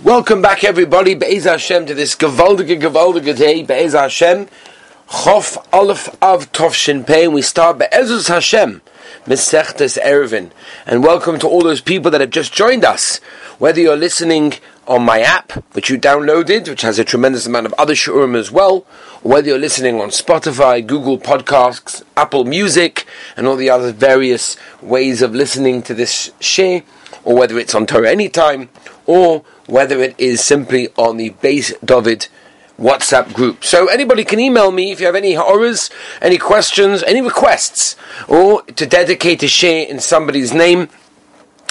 Welcome back, everybody, Be'ez Hashem, to this gewaldige, gewaldige day, Be'ez Hashem, Chof Aleph Av Tov Shin Pei, we start Be'ezus Hashem, Mesechtes Eruvin. And welcome to all those people that have just joined us, whether you're listening on my app, which you downloaded, which has a tremendous amount of other shurim as well, or whether you're listening on Spotify, Google Podcasts, Apple Music, and all the other various ways of listening to this share, or whether it's on Torah Anytime, or whether it is simply on the Beis David WhatsApp group. So anybody can email me if you have any horrors, any questions, any requests, or to dedicate a share in somebody's name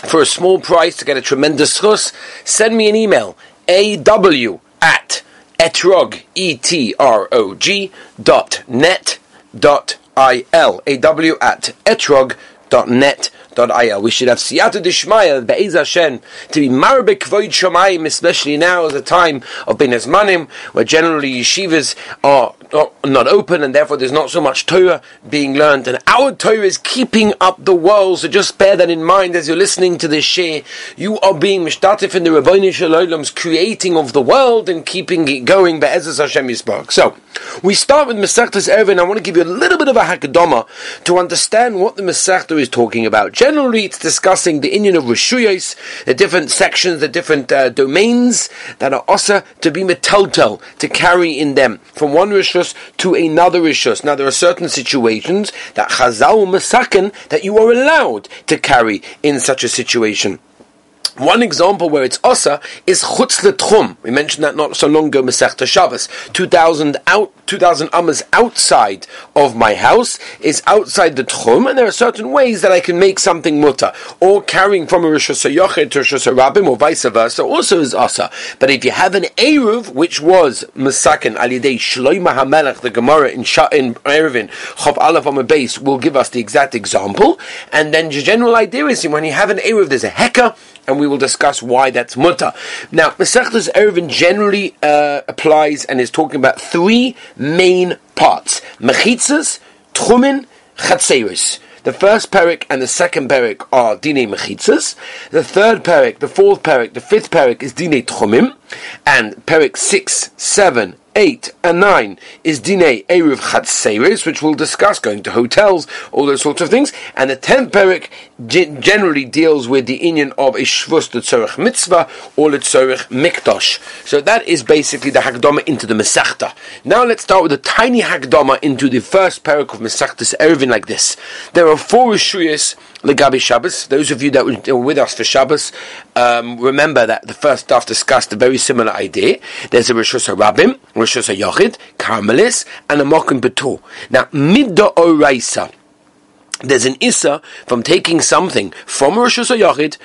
for a small price to get a tremendous chus, send me an email, aw at etrog, E-T-R-O-G, dot net, dot I-L, aw at etrog, dot net, we should have siyata dishmaya be'ez Hashem to be marbe kvoid shomayim, especially now as a time of ben manim, where generally yeshivas are not open and therefore there's not so much Torah being learned. And our Torah is keeping up the world. So just bear that in mind as you're listening to this share. You are being mishtatif in the Rabbeinu Shalom's creating of the world and keeping it going. Be'ezus Hashem Yisbark. So we start with Masechtas Eruvin. I want to give you a little bit of a hakadama to understand what the Masechta is talking about. Generally, it's discussing the Indian of Rishuyos, the different sections, the different uh, domains that are also to be meteltel, to carry in them from one Rishus rishus to another rishus. Now there are certain situations that chazal masakin that you are allowed to carry in such a situation. One example where it's osa is chutz letchum. We mentioned that not so long ago, Masechta Shabbos. Two thousand out, two thousand amas outside of my house is outside the tchum, and there are certain ways that I can make something muta, or carrying from a rishus yochid to a rishus rabbim, or vice versa, also is osa. But if you have an eruv, which was masakin alidei shloima hamelech, the Gemara in Sha, in Eruvin Chav Aleph on the base will give us the exact example, and then the general idea is when you have an eruv, there's a heka and we will discuss why that's mutter. Now, Masechtas Eruvin generally uh, applies and is talking about three main parts: mechitzas, tchumin, chatzeris. The first parak and the second parak are dine mechitzas. The third parak, the fourth parak, the fifth parak is dine tchumim, and parak six, seven, 8 and 9 is Dine Eruv Chatseris, which we'll discuss, going to hotels, all those sorts of things. And the 10th Perik generally deals with the union of a Shvus Tzorech Mitzvah or Tzorech Mikdosh. So that is basically the Hagdama into the Masechta. Now let's start with a tiny Hagdama into the first Perik of Masechtas Eruvin like this. There are four Rishuyas Legabi Shabbos. Those of you that were with us for Shabbos um, remember that the first daf discussed a very similar idea. There's a Rosh Hashanah Rosh Hashanah Carmelis, and a Mokim Betur. Now, Midda Oraisa. There's an Issa from taking something from Rosh Hashanah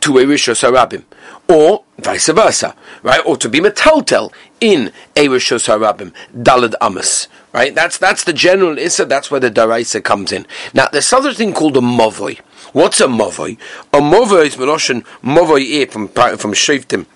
to Rosh Hashanah or vice versa, right? Or to be metaltel in Rosh Hashanah Dalad Amos. Right? That's that's the general issa. That's where the daraisa comes in. Now, there's another thing called a mavoi. What's a mavoi? A mavoi is meloshin mavoi from from shoftim.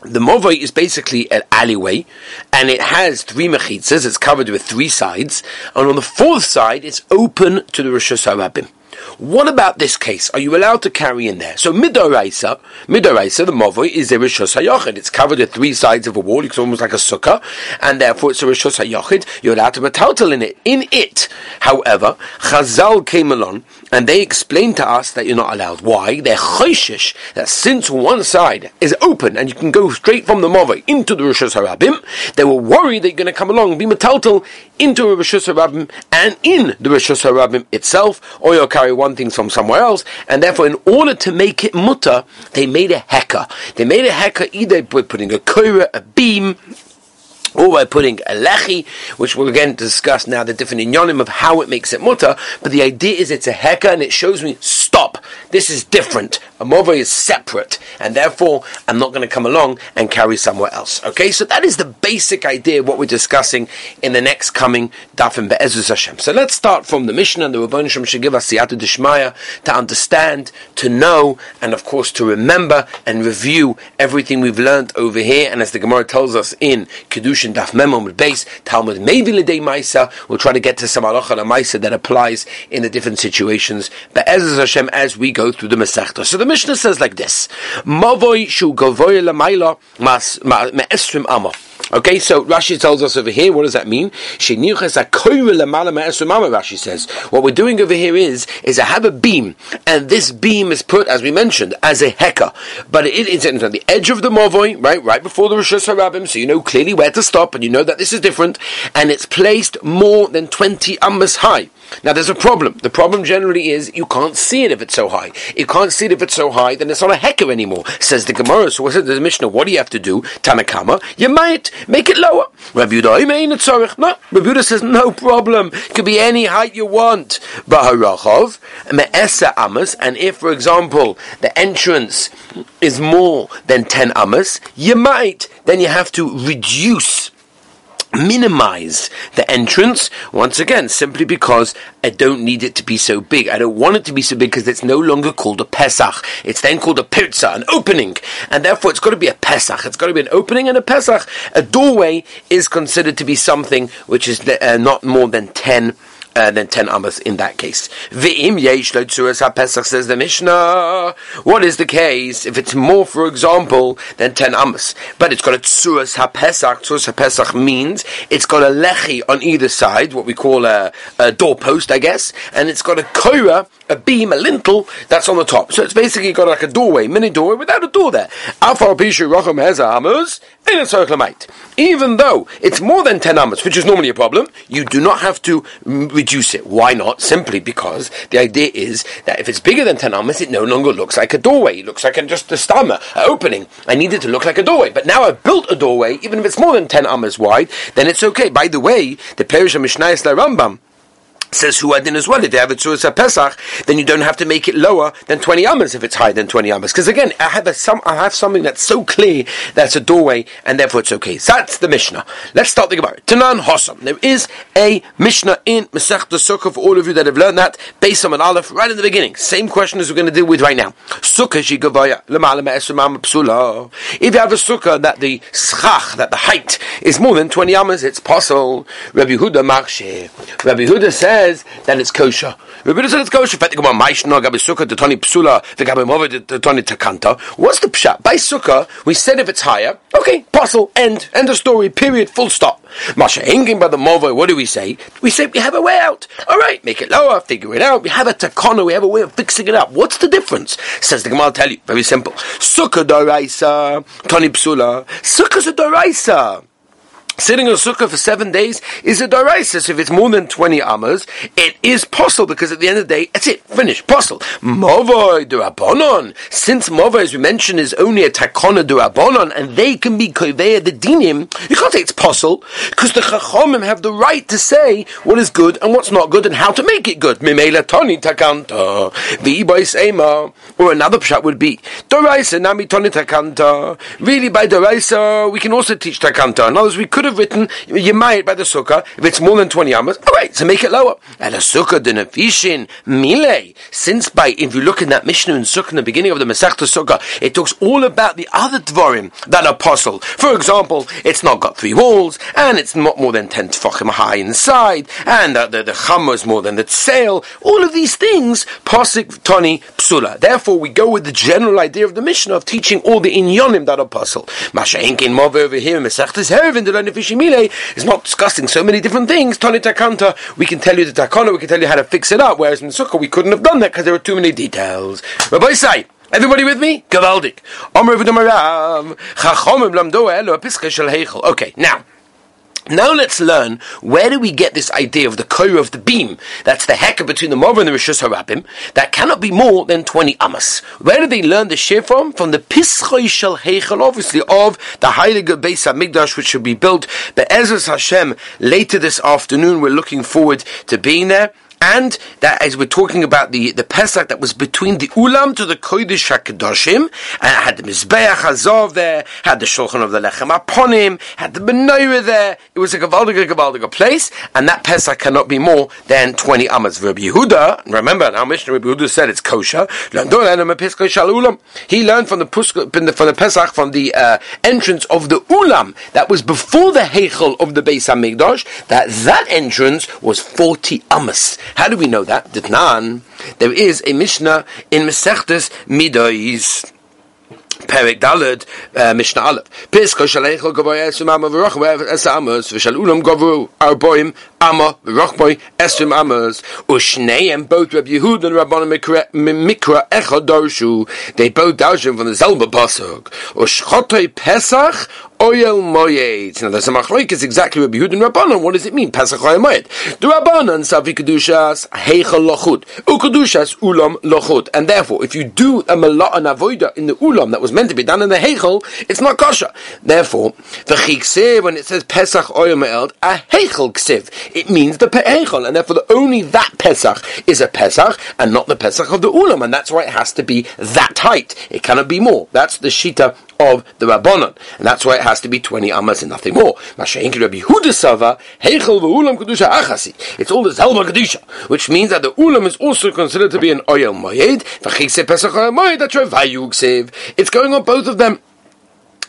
The mavoi is basically an alleyway, and it has three mechitzas. It's covered with three sides, and on the fourth side, it's open to the Rosh Hashanah. What about this case? Are you allowed to carry in there? So midoraisa, midoraisa, the movoi is a rishos hayochid. It's covered at three sides of a wall. It's almost like a sukkah, and therefore it's a rishos hayochid. You're allowed to metaltal in it. In it, however, Chazal came along and they explained to us that you're not allowed. Why? They're choishish that since one side is open and you can go straight from the movoi into the rishos harabim, they were worried that you're going to come along and be metaltal into a rishos harabim and in the rishos harabim itself, or you'll carry one thing from somewhere else, and therefore, in order to make it mutter, they made a hacker. They made a heka either by putting a koira, a beam, or by putting a lechi, which we'll again discuss now the different inyonim of how it makes it mutter, but the idea is it's a heka and it shows me, stop, this is different. A mova is separate, and therefore I'm not going to come along and carry somewhere else. Okay, so that is the basic idea of what we're discussing in the next coming Dafim Be'ezus Hashem. So let's start from the Mishnah and the Rabban should give us Siyatu Dishmaya to understand, to know, and of course to remember and review everything we've learned over here, and as the Gemara tells us in Kedusha Kiddushin Daf Memon base Talmud maybe Lidei Maisa. We'll try to get to some halacha Maisa that applies in the different situations. But as Hashem, as we go through the Masechta. So the Mishnah says like this: Mavoi shu gavoy lamaila mas me'esrim. Okay, so Rashi tells us over here, what does that mean? Rashi says, what we're doing over here is, is I have a beam, and this beam is put, as we mentioned, as a heka, but it is on the edge of the movoi, right, right before the Rosh Hashanah, so you know clearly where to stop, and you know that this is different, and it's placed more than 20 ammas high. Now there's a problem. The problem generally is you can't see it if it's so high. You can't see it if it's so high, then it's not a hecker anymore. Says the Gemara. So says the Mishnah? What do you have to do? Tanakama. You might make it lower. Rabbi Yehuda, no. Rabbi Yehuda says no problem. It could be any height you want. Baharachov me'esa amas, and if, for example, the entrance is more than ten amas, you might. Then you have to reduce minimize the entrance once again simply because I don't need it to be so big. I don't want it to be so big because it's no longer called a Pesach. It's then called a Pirza, an opening. And therefore it's got to be a Pesach. It's got to be an opening and a Pesach. A doorway is considered to be something which is uh, not more than 10 uh, than 10 amas in that case. V'im ha-pesach says the Mishnah. What is the case if it's more, for example, than 10 amas? But it's got a tzuras ha-pesach. Tzuras ha-pesach means it's got a lechi on either side, what we call a, a doorpost, I guess, and it's got a koira, a beam, a lintel, that's on the top. So it's basically got like a doorway, mini doorway without a door there. Even though it's more than 10 amas, which is normally a problem, you do not have to reduce it. Why not? Simply because the idea is that if it's bigger than 10 amas, it no longer looks like a doorway. It looks like a, just a stammer, an opening. I need it to look like a doorway. But now I've built a doorway, even if it's more than 10 amas wide, then it's okay. By the way, the Perish of Mishnayis Rambam, says Huadin as well. If you have a Tzuras Pesach, then you don't have to make it lower than 20 amas if it's higher than 20 amas. Because again, I have, a, some, I have something that's so clear that's a doorway, and therefore it's okay. So that's the Mishnah. Let's start the Gemara. Tanan Hossam. There is a Mishnah in Masech Sukkah for all of you that have learned that, based on an Aleph, right in the beginning. Same question as we're going to deal with right now. Sukkah. If you have a Sukkah that the schach, that the height is more than 20 amas, it's possible. Rabbi Huda Marshe. Rabbi Huda says, says that it's kosher. Rabbi says it's kosher. What's the pshat? By sukkah, we said if it's higher, okay, puzzle, end, end of story, period, full stop. Masha hanging by the mova, what do we say? We say we have a way out. All right, make it lower, figure it out. We have a takana, we have a way of fixing it up. What's the difference? Says the Gemara, tell you, very simple. Sukkah doraisa, tani psula. Sukkah's a doraisa sitting on a sukkah for seven days is a daraisa. So if it's more than 20 amas, it is possible because at the end of the day, that's it, finished, possible. Movoi durabonon. Since movoi, as we mentioned, is only a takona durabonon, and they can be koveya the dinim, you can't say it's possible because the chachomim have the right to say what is good and what's not good and how to make it good. Mimela toni takanta. V'ibois ema. Or another pshat would be, daraisa nami toni takanta. Really, by daraisa, we can also teach takanta. In other words, we could have have written Yemayit by the sukkah if it's more than 20 amas. All right, so make it lower. And a sukkah denafishin mile. Since by, if you look in that Mishnah in sukkah in the beginning of the Masechta Sukkah, it talks all about the other dvorim that are possible. For example, it's not got three walls, and it's not more than 10 tefachim high inside, and the, the, the is more than the sail. All of these things, posik, toni, psula. Therefore, we go with the general idea of the Mishnah of teaching all the inyonim that are possible. Masha Enkin Mov over here, Masechtas Eruvin, the is not discussing so many different things. Tani Takanta, we can tell you the Takana, we can tell you how to fix it up, whereas in Sukkah we couldn't have done that because there were too many details. Rabbi say, Everybody with me? Gavaldik. Okay, now, now let's learn where do we get this idea of the core of the beam? That's the hecker between the Mova and the Rishus Harabim. That cannot be more than 20 amas. Where do they learn the shir from? From the Pischoi Shel Heichel, obviously, of the Heilige Beis HaMikdash, which should be built. The Ezra's Hashem, later this afternoon, we're looking forward to being there and that as we're talking about the, the Pesach that was between the Ulam to the Kodesh HaKadoshim, and had the Mizbeach Hazov there, had the Shulchan of the Lechem upon him, had the Benoira there. It was a Gavaldiga Gavaldiga place, and that Pesach cannot be more than 20 Amas. Rabbi Yehuda, remember, our Mishnah Rabbi Yehuda said it's kosher. He learned from the, from the Pesach, from the uh, entrance of the Ulam, that was before the Heichel of the Beis HaMikdash, that that entrance was 40 Amas. How do we know that? Ditnan, there is a Mishnah in Mesechtes Midois. Perik Dalad, uh, Mishnah Aleph. Pisko shaleichel gavoy esum ama v'roch es amos v'shal ulam gavu arboim ama v'roch esum amos ushneim both Reb Yehud and Rabbanim Mikra Echad Darshu they both darshu from the Zelba Pasuk ushchotoi Pesach Oyel Moyed. Now there's a machlokes exactly Rabbi Yehuda and Rabbanon. What does it mean? Pesach Moyed. The Rabbanon Savi Kedushas Heichel Lochut. Ukedushas Ulam Lochut. And therefore, if you do a Malah and Avoida in the Ulam that was meant to be done in the Heichel, it's not kosher. Therefore, the Chiksev, when it says Pesach Oyel Moyed, a Heichel Ksiv, it means the Heichel. And therefore, the, only that Pesach is a Pesach and not the Pesach of the Ulam. And that's why it has to be that height. It cannot be more. That's the Shita of the Rabbanon. And that's why it has to be 20 amas and nothing more. It's all the Zelma Kedusha, which means that the Ulam is also considered to be an Oyel Moyed. It's going on both of them.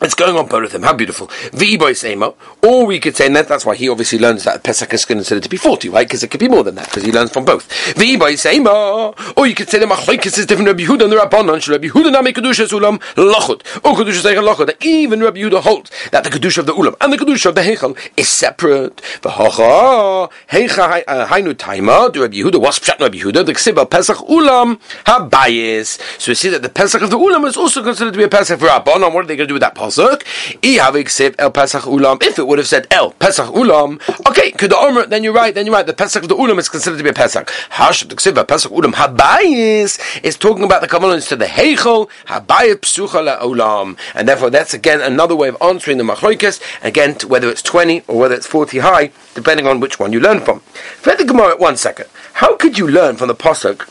It's going on both of them. How beautiful. V'boy Semo. Or we could say, that, that's why he obviously learns that Pesach is considered to be 40, right? Because it could be more than that, because he learns from both. V'boy Semo. Or you could say the Machlaikis is different. Rabbi Yehuda and the Rabbanon. Rabbi Yehuda nami Kedusha Ulam Lochut. Or Kedusha Zeichel Lochut. That even Rabbi Yehuda holds that the Kedusha of the Ulam and the Kedusha of the Heichel is separate. V'hocha. Heicha uh, Hainu Taima. Do Rabbi Yehuda was Pshat Rabbi Yehuda. The Ksibel Pesach Ulam Habayis. So we see that the Pesach of the Ulam is also considered to be a Pesach for Rabbanon. What are they going to do with that pasuk. El Pesach Ulam. If it would have said El Pesach Ulam, okay, could the Omer, then you're right, then you're right. The Pesach of the Ulam is considered to be a Pesach. The Ksiva Pesach Ulam Habayis is talking about the Kabbalah to the Heichel Habayit Psucha Ulam, and therefore that's again another way of answering the Machloikas. Again, whether it's twenty or whether it's forty high, depending on which one you learn from. For the Gemara, one second. How could you learn from the pasuk?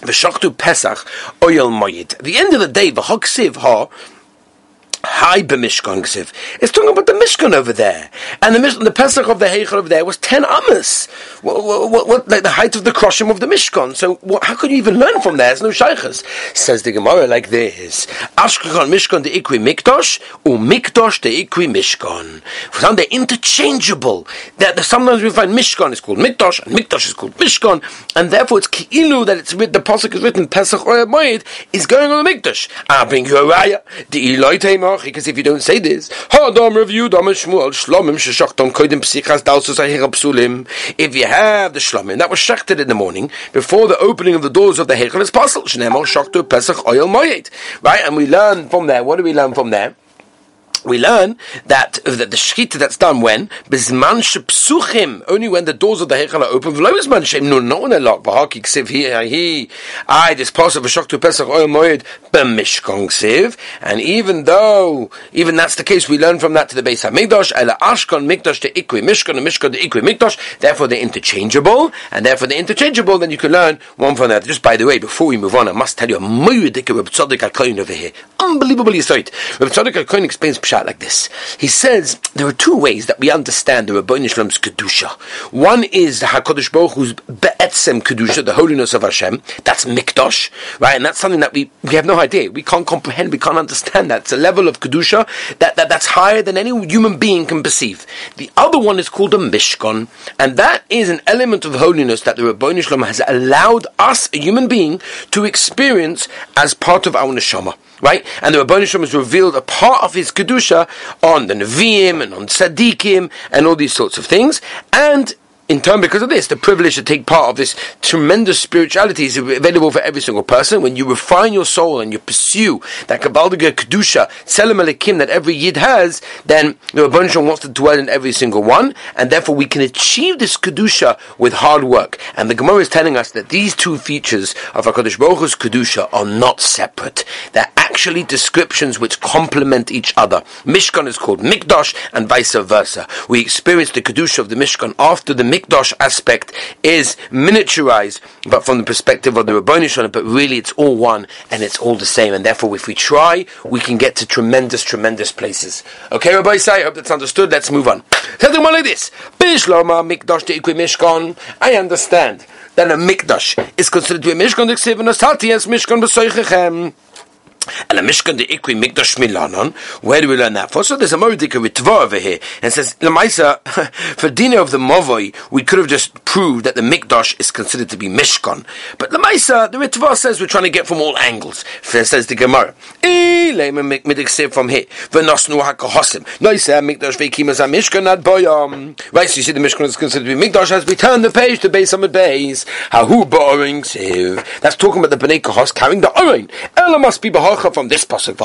V'shachtu Pesach Oyel Moyed. At the end of the day, the v'hoksiv ha High b'mishkan ksiv. It's talking about the mishkan over there, and the the pesach of the heichal over there was ten amas. What, what, what, like the height of the kroshim of the mishkan. So how could you even learn from there? There's no shaykhs. Says the Gemara like this: Ashkechon mishkan de ikwi mikdosh, u mikdosh de ikwi mishkan. For they're interchangeable. That sometimes we find mishkan is called mikdosh, and mikdosh is called mishkan, and therefore it's ki'ilu that it's with the pasuk is written pesach or moed is going on the mikdosh. I bring you a raya. The iloy because if you don't say this, if you have the shlomim that was shechted in the morning before the opening of the doors of the Heichel, it's possible. Right, and we learn from there. What do we learn from there? We learn that, uh, that the shechita that's done when bizman shepsuchim only when the doors of the heichal are open. V'lo bizman shem no not when they're locked. V'haki ksiv here uh, he I this pasuk v'shok to pesach oil moed b'mishkon ksiv. And even though even that's the case, we learn from that to the base hamikdash ela ashkon mikdash to ikwi mishkon and mishkon to ikwi mikdash. Therefore they're interchangeable, and therefore they're interchangeable. Then you can learn one from that. Just by the way, before we move on, I must tell you a moedik of Tzaddik over here. Unbelievably sweet. Reb Tzaddik explains pshat like this. He says there are two ways that we understand the Rabbi Shalom's kedusha. One is the Hakadosh Baruch Hu's be'etzem kedusha, the holiness of Hashem. That's mikdash, right? And that's something that we we have no idea. We can't comprehend. We can't understand that. It's a level of kedusha that, that that's higher than any human being can perceive. The other one is called a mishkan, and that is an element of holiness that the Rabbi Shalom has allowed us, a human being, to experience as part of our neshama right? And the Rabbi Shalom has revealed a part of his kedusha on the Nevi'im and on Tzaddikim and all these sorts of things. And in turn, because of this, the privilege to take part of this tremendous spirituality is available for every single person. When you refine your soul and you pursue that Kabbaldiga Kedusha, Selim Alekim that every Yid has, then the Rabban wants to dwell in every single one, and therefore we can achieve this Kedusha with hard work. And the Gemara is telling us that these two features of HaKadosh Baruch Hu's Kedusha are not separate. They're actually descriptions which complement each other. Mishkan is called Mikdash and vice versa. We experience the Kedusha of the Mishkan after the Mikdash aspect is miniaturized, but from the perspective of the Rabboni but really it's all one and it's all the same. And therefore, if we try, we can get to tremendous, tremendous places. Okay, Rabbi Say, I hope that's understood. Let's move on. Tell them like this. Bishlama Mikdash de Mishkan. I understand that a Mikdash is considered to be a Mishkan, the Ksiv, and a Sati as Mishkan b'soichechem. And the Mishkan the Ikri Mikdash Milanon. Where do we learn that from? So there's a Moridika Ritva over here, and says Lamaisa for dinner of the Movoi, we could have just proved that the Mikdash is considered to be Mishkan, but Lamaisa the Ritva says we're trying to get from all angles. Says the Gemara, from here. V'nosnu hakahosim. Noisa uh, Mikdash veikimas Mishkan ad boyam. Right, so you see the Mishkan is considered to be Mikdash as we turn the page to base on the base. Hahu boring That's talking about the Bnei Kahos carrying the Orin. Ella must be halacha from this pasuk.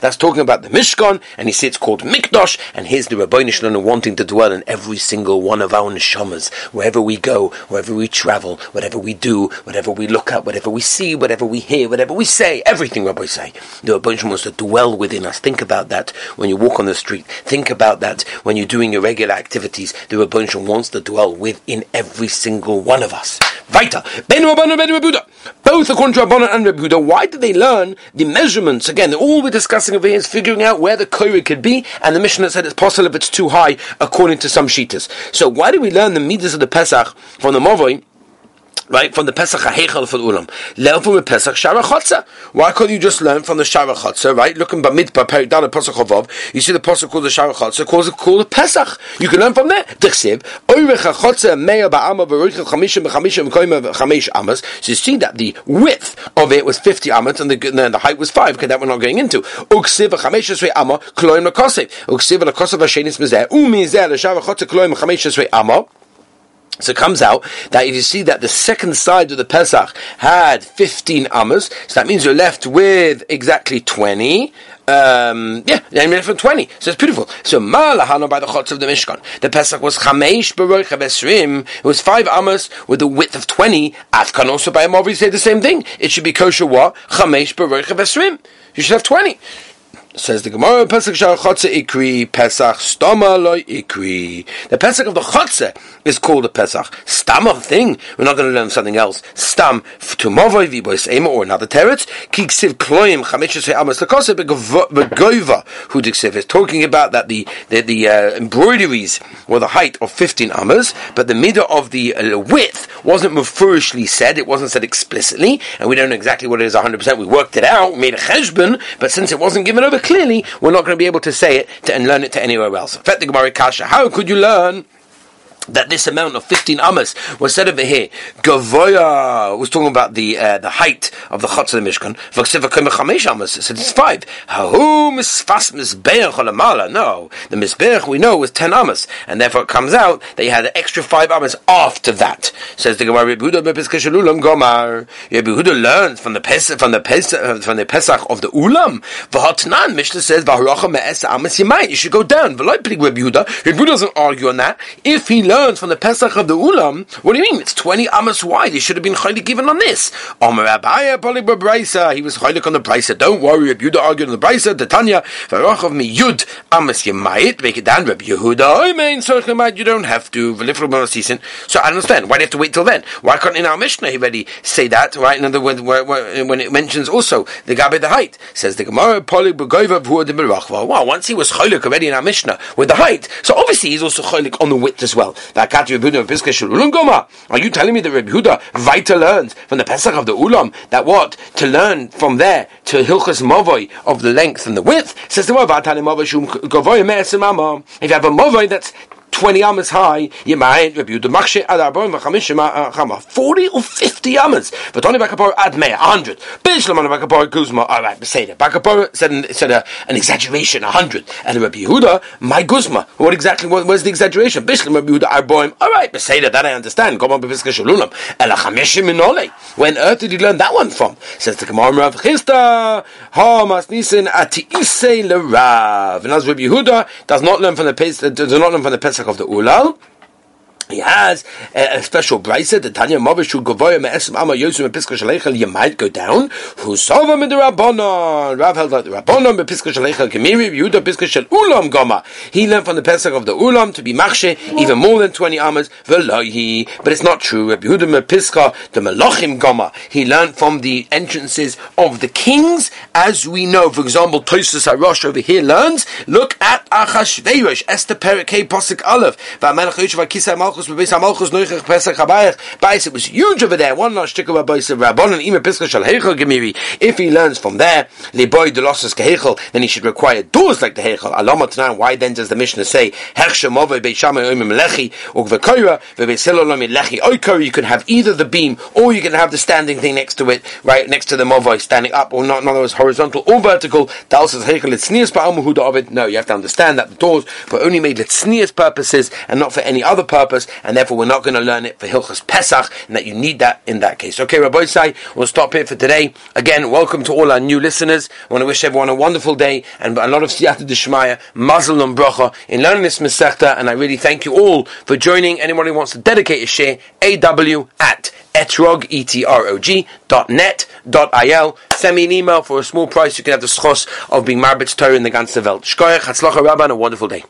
That's talking about the Mishkan, and he says it's called Mikdash, and here's the Rabbi Shalom wanting to dwell in every single one of our neshamas, wherever we go, wherever we travel, whatever we do, whatever we look at, whatever we see, whatever we hear, whatever we say, everything Rabbi say. The Rabbi Shalom wants to dwell within us. Think about that when you walk on the street. Think about that when you're doing your regular activities. The Rabbi Shalom wants to dwell within every single one of us. Weiter. Both according to Rabbanan and Rabbi why did they learn the measurements? Again, all we're discussing over here is figuring out where the Korah could be, and the Mishnah said it's possible if it's too high, according to some Shitas. So why did we learn the midas of the Pesach from the Movoi? Right, from the Pesach HaHeichel for Ulam. Learn from the Pesach Shara Chotza. Why can't you just learn from the Shara Chotza, right? Looking by Midbar Perik down the Pesach Chavov, you see the Pesach called the Shara Chotza, calls it called the Pesach. You can learn from there. Dechsiv, Oirech HaChotza Meya Ba'ama V'Roichel Chamishim V'Chamishim V'Koyim V'Chamesh Amas. So you see that the width of it was 50 amas and the, and the height was 5, because that we're not going into. Uksiv V'Chamesh Esrei Amma, Kloim L'Kosev. Uksiv L'Kosev V'Shenis Mizeh, Umizeh L'Shara Chotza Kloim V'Chamesh Esrei Amma. So it comes out that if you see that the second side of the Pesach had 15 amas, so that means you're left with exactly 20. Um, yeah, you're left with 20. So it's beautiful. So Malahano by the chutz of the Mishkan. The Pesach was Chamesh Baruch Esrim. It was 5 amas with a width of 20. Afkan also by a Movi say the same thing. It should be kosher what? Chamesh Baruch Esrim. You should have 20. Says the Gemara, Pesach Shal Chotze Ikri, Pesach Stoma Loi Ikri. The Pesach of the Chotze is called a Pesach. Stam thing. We're not going to learn something else. Stam to Movoi Vibois Ema or another teretz. Kiksiv Kloim Chameshes Amas Lakose Begoiva. Who Diksiv is talking about that the the, the uh, embroideries were the height of 15 amas, but the middle of the uh, width wasn't mufurishly said. It wasn't said explicitly, and we don't know exactly what it is 100%. We worked it out, made a cheshbon, but since it wasn't given over clearly, we're not going to be able to say it to, and learn it to anywhere else. How could you learn that this amount of 15 amas was said over here. Gavoya was talking about the uh, the height of the chutz of the Mishkan. amas. said it's five. Hahu misfas misbeach No, the misbeach we know was 10 amas, and therefore it comes out that you had an extra five amas after that. Says the Gemara Yehuda gomar. Yehuda learns from the pesach from the pesach from the pesach of the ulam. V'hatnan Mishnah says v'haracha me'esa amas yimai. You should go down. V'loy Yehuda. Yehuda doesn't argue on that. If he learns from the Pesach of the Ulam, what do you mean? It's 20 amas wide. He should have been chaylik given on this. He was chaylik on the Brisa. Don't worry, Reb Yehuda argued on the Brisa. The Tanya, Varochav mi Yud amas yemayit. Make it down, Reb Yehuda. I mean, you don't have to. So I understand. Why do you have to wait till then? Why can't in our Mishnah he already say that? Right? In other words, when it mentions also the Gabe the height, says the Gemara Polik Well, once he was chaylik already in our Mishnah with the height, so obviously he's also chaylik on the width as well. Are you telling me that Rabbi Huda Vaita learns from the Pesach of the Ulam that what? To learn from there to Hilchas Movoi of the length and the width? Says the If you have a Movoi that's 20 amas high, you might the makshe ad arbon v'chamishim uh, chama. 40 or 50 amas. But only bakapor ad mea, 100. Bishlam on bakapor guzma, alright, Beseda. Bakapor said, said an exaggeration, 100. And Rabbi Yehuda, my guzma. What exactly, what was the exaggeration? Bishlam Rabbi Yehuda arboim, alright, Beseda, that I understand. Come on, befiska shalulam. Ela chamishim minole. When earth did you learn that one from? Says the Gemara Rav Chisda, ha mas nisin ati isei le Rav. And as Rabbi Yehuda does not learn from the, Pesach, does not learn from the Pesach of the Ulal. He has a, a special brisa, the Tanya Mavishu Gavoya Me'esim Ama Yosem Piska Shalechel, you might go down. Husavim in the Rabbanon. Rav held like the Rabbanon, Piska Shalechel, Kemiri, Yehuda Piska Shal Ulam Goma. He learned from the Pesach of the Ulam to be Machshe, even more than 20 amas, Velohi. But it's not true. Rabbi Yehuda Piska, the Melachim Goma. He learned from the entrances of the kings, as we know. For example, Tosus Harosh over here learns, look at Achashverosh, Esther Perik, Posik Aleph, Va'amelech Yoshev Akisa Malchus Bebeis Malchus Pesach. Bais, it was huge over there. One last stick of a Bais Rabbanon, Ima Piska Shal Heichel Gemiri. If he learns from there, Liboy de Losses then he should require doors like the Heichel. Alama Tanan, why then does the Mishnah say, Hechshe Move Beis Shammai Oimim Lechi, Bebeis Hilolom Lechi you can have either the beam, or you can have the standing thing next to it, right next to the Movoi, standing up, or not, in other words, horizontal or vertical. Dalsas Heichel, it's it. No, you have to understand that the doors were only made for purposes, and not for any other purpose, and therefore we're not going to learn it for Hilchas Pesach, and that you need that in that case. Okay, Rabbi Sai, we'll stop here for today. Again, welcome to all our new listeners. I want to wish everyone a wonderful day and a lot of siyata d'shmaya, mazel and bracha in learning this Masechta, and I really thank you all for joining. Anyone who wants to dedicate a share, aw at etrog, E-T-R-O-G, dot net, dot il. Send me an email for a small price. You can have the schos of being Marbitz Torah in the ganze Welt. Shkoyach, Hatzlacha Rabban, a wonderful day.